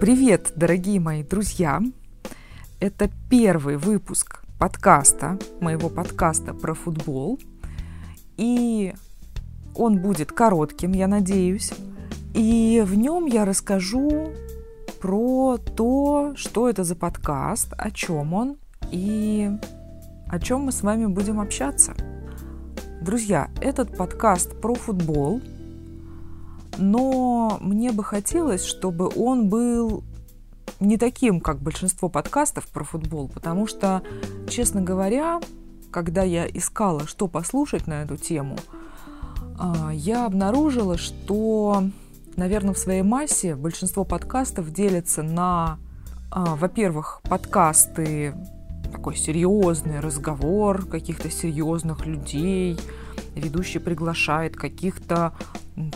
Привет, дорогие мои друзья! Это первый выпуск подкаста, моего подкаста про футбол. И он будет коротким, я надеюсь. И в нем я расскажу про то, что это за подкаст, о чем он и о чем мы с вами будем общаться. Друзья, этот подкаст про футбол, но мне бы хотелось, чтобы он был не таким, как большинство подкастов про футбол, потому что, честно говоря, когда я искала, что послушать на эту тему, а, я обнаружила, что, наверное, в своей массе большинство подкастов делятся на, а, во-первых, подкасты такой серьезный разговор каких-то серьезных людей. Ведущий приглашает каких-то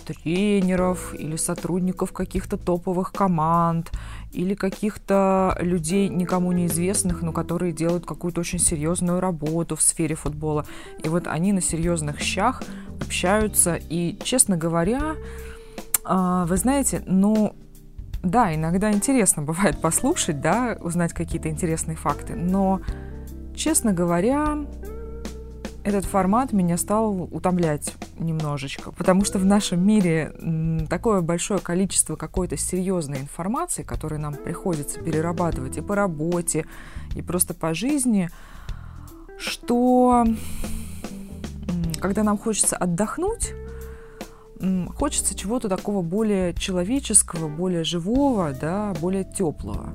тренеров или сотрудников каких-то топовых команд или каких-то людей никому неизвестных, но которые делают какую-то очень серьезную работу в сфере футбола. И вот они на серьезных щах общаются. И, честно говоря, а, вы знаете, ну, да, иногда интересно бывает послушать, да, узнать какие-то интересные факты, но, честно говоря, этот формат меня стал утомлять немножечко, потому что в нашем мире такое большое количество какой-то серьезной информации, которую нам приходится перерабатывать и по работе, и просто по жизни, что когда нам хочется отдохнуть, хочется чего-то такого более человеческого, более живого, да, более теплого.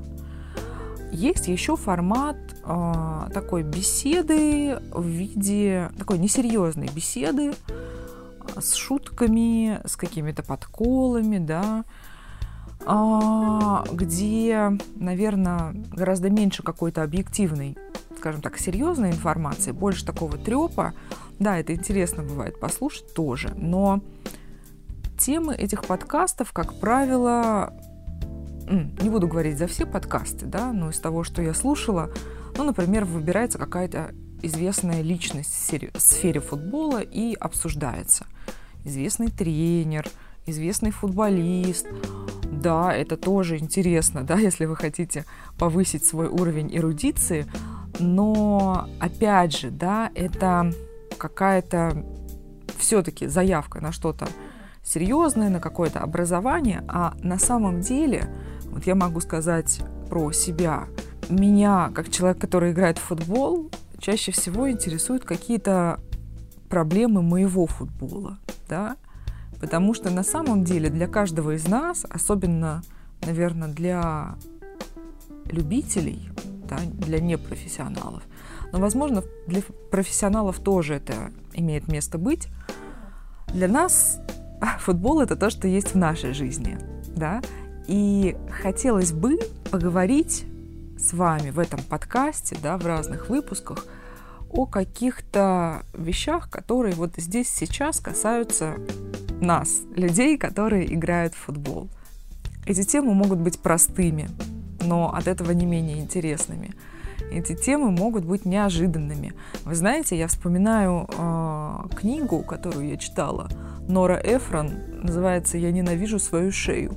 Есть еще формат э, такой беседы в виде такой несерьезной беседы а, с шутками, с какими-то подколами, да, э, где, наверное, гораздо меньше какой-то объективной, скажем так, серьезной информации, больше такого трепа. Да, это интересно бывает послушать тоже, но темы этих подкастов, как правило, не буду говорить за все подкасты, да, но из того, что я слушала, ну, например, выбирается какая-то известная личность в сфере футбола и обсуждается. Известный тренер, известный футболист. Да, это тоже интересно, да, если вы хотите повысить свой уровень эрудиции, но опять же, да, это какая-то все-таки заявка на что-то серьезное, на какое-то образование, а на самом деле, вот я могу сказать про себя, меня, как человек, который играет в футбол, чаще всего интересуют какие-то проблемы моего футбола, да, потому что на самом деле для каждого из нас, особенно, наверное, для любителей, да, для непрофессионалов, но, возможно, для профессионалов тоже это имеет место быть, для нас футбол это то, что есть в нашей жизни, да, и хотелось бы поговорить с вами в этом подкасте, да, в разных выпусках о каких-то вещах, которые вот здесь сейчас касаются нас, людей, которые играют в футбол. Эти темы могут быть простыми, но от этого не менее интересными. Эти темы могут быть неожиданными. Вы знаете, я вспоминаю э, книгу, которую я читала Нора Эфрон, называется «Я ненавижу свою шею».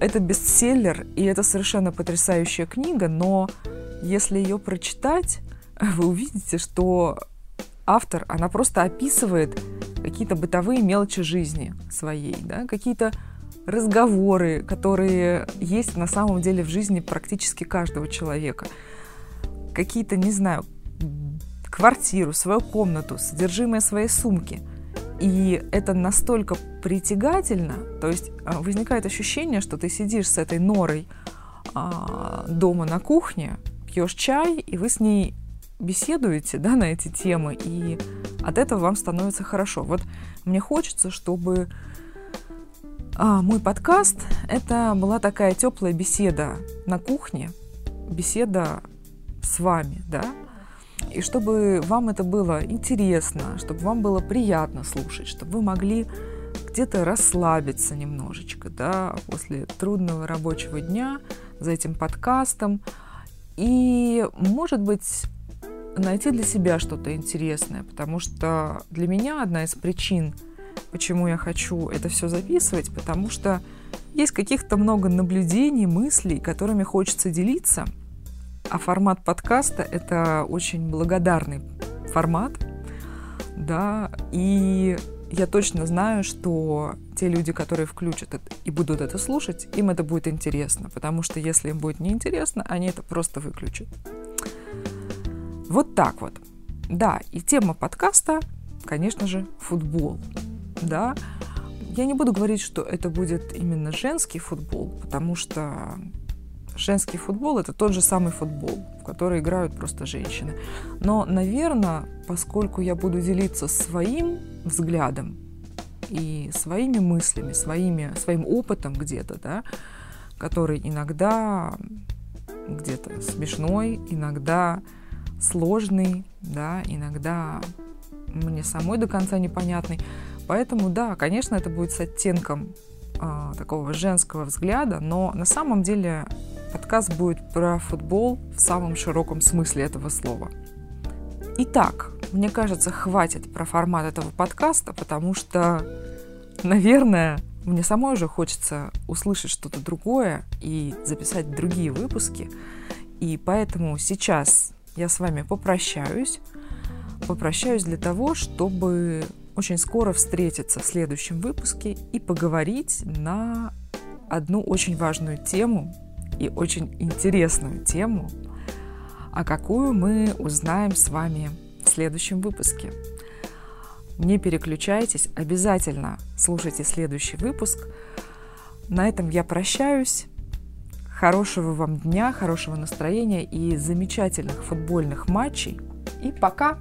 Это бестселлер, и это совершенно потрясающая книга, но если ее прочитать, вы увидите, что автор, она просто описывает какие-то бытовые мелочи жизни своей, да, какие-то разговоры, которые есть на самом деле в жизни практически каждого человека. Какие-то, не знаю, квартиру, свою комнату, содержимое своей сумки – и это настолько притягательно, то есть а, возникает ощущение, что ты сидишь с этой норой а, дома на кухне, пьешь чай, и вы с ней беседуете да, на эти темы, и от этого вам становится хорошо. Вот мне хочется, чтобы а, мой подкаст это была такая теплая беседа на кухне, беседа с вами, да, и чтобы вам это было интересно, чтобы вам было приятно слушать, чтобы вы могли где-то расслабиться немножечко, да, после трудного рабочего дня за этим подкастом. И, может быть, найти для себя что-то интересное, потому что для меня одна из причин почему я хочу это все записывать, потому что есть каких-то много наблюдений, мыслей, которыми хочется делиться. А формат подкаста — это очень благодарный формат, да, и я точно знаю, что те люди, которые включат это и будут это слушать, им это будет интересно, потому что если им будет неинтересно, они это просто выключат. Вот так вот. Да, и тема подкаста, конечно же, футбол. Да, я не буду говорить, что это будет именно женский футбол, потому что женский футбол это тот же самый футбол, в который играют просто женщины. Но, наверное, поскольку я буду делиться своим взглядом и своими мыслями, своими, своим опытом где-то, да, который иногда где-то смешной, иногда сложный, да, иногда мне самой до конца непонятный. Поэтому, да, конечно, это будет с оттенком э, такого женского взгляда, но на самом деле подкаст будет про футбол в самом широком смысле этого слова. Итак, мне кажется, хватит про формат этого подкаста, потому что, наверное, мне самой уже хочется услышать что-то другое и записать другие выпуски. И поэтому сейчас я с вами попрощаюсь. Попрощаюсь для того, чтобы очень скоро встретиться в следующем выпуске и поговорить на одну очень важную тему и очень интересную тему, а какую мы узнаем с вами в следующем выпуске. Не переключайтесь, обязательно слушайте следующий выпуск. На этом я прощаюсь. Хорошего вам дня, хорошего настроения и замечательных футбольных матчей. И пока!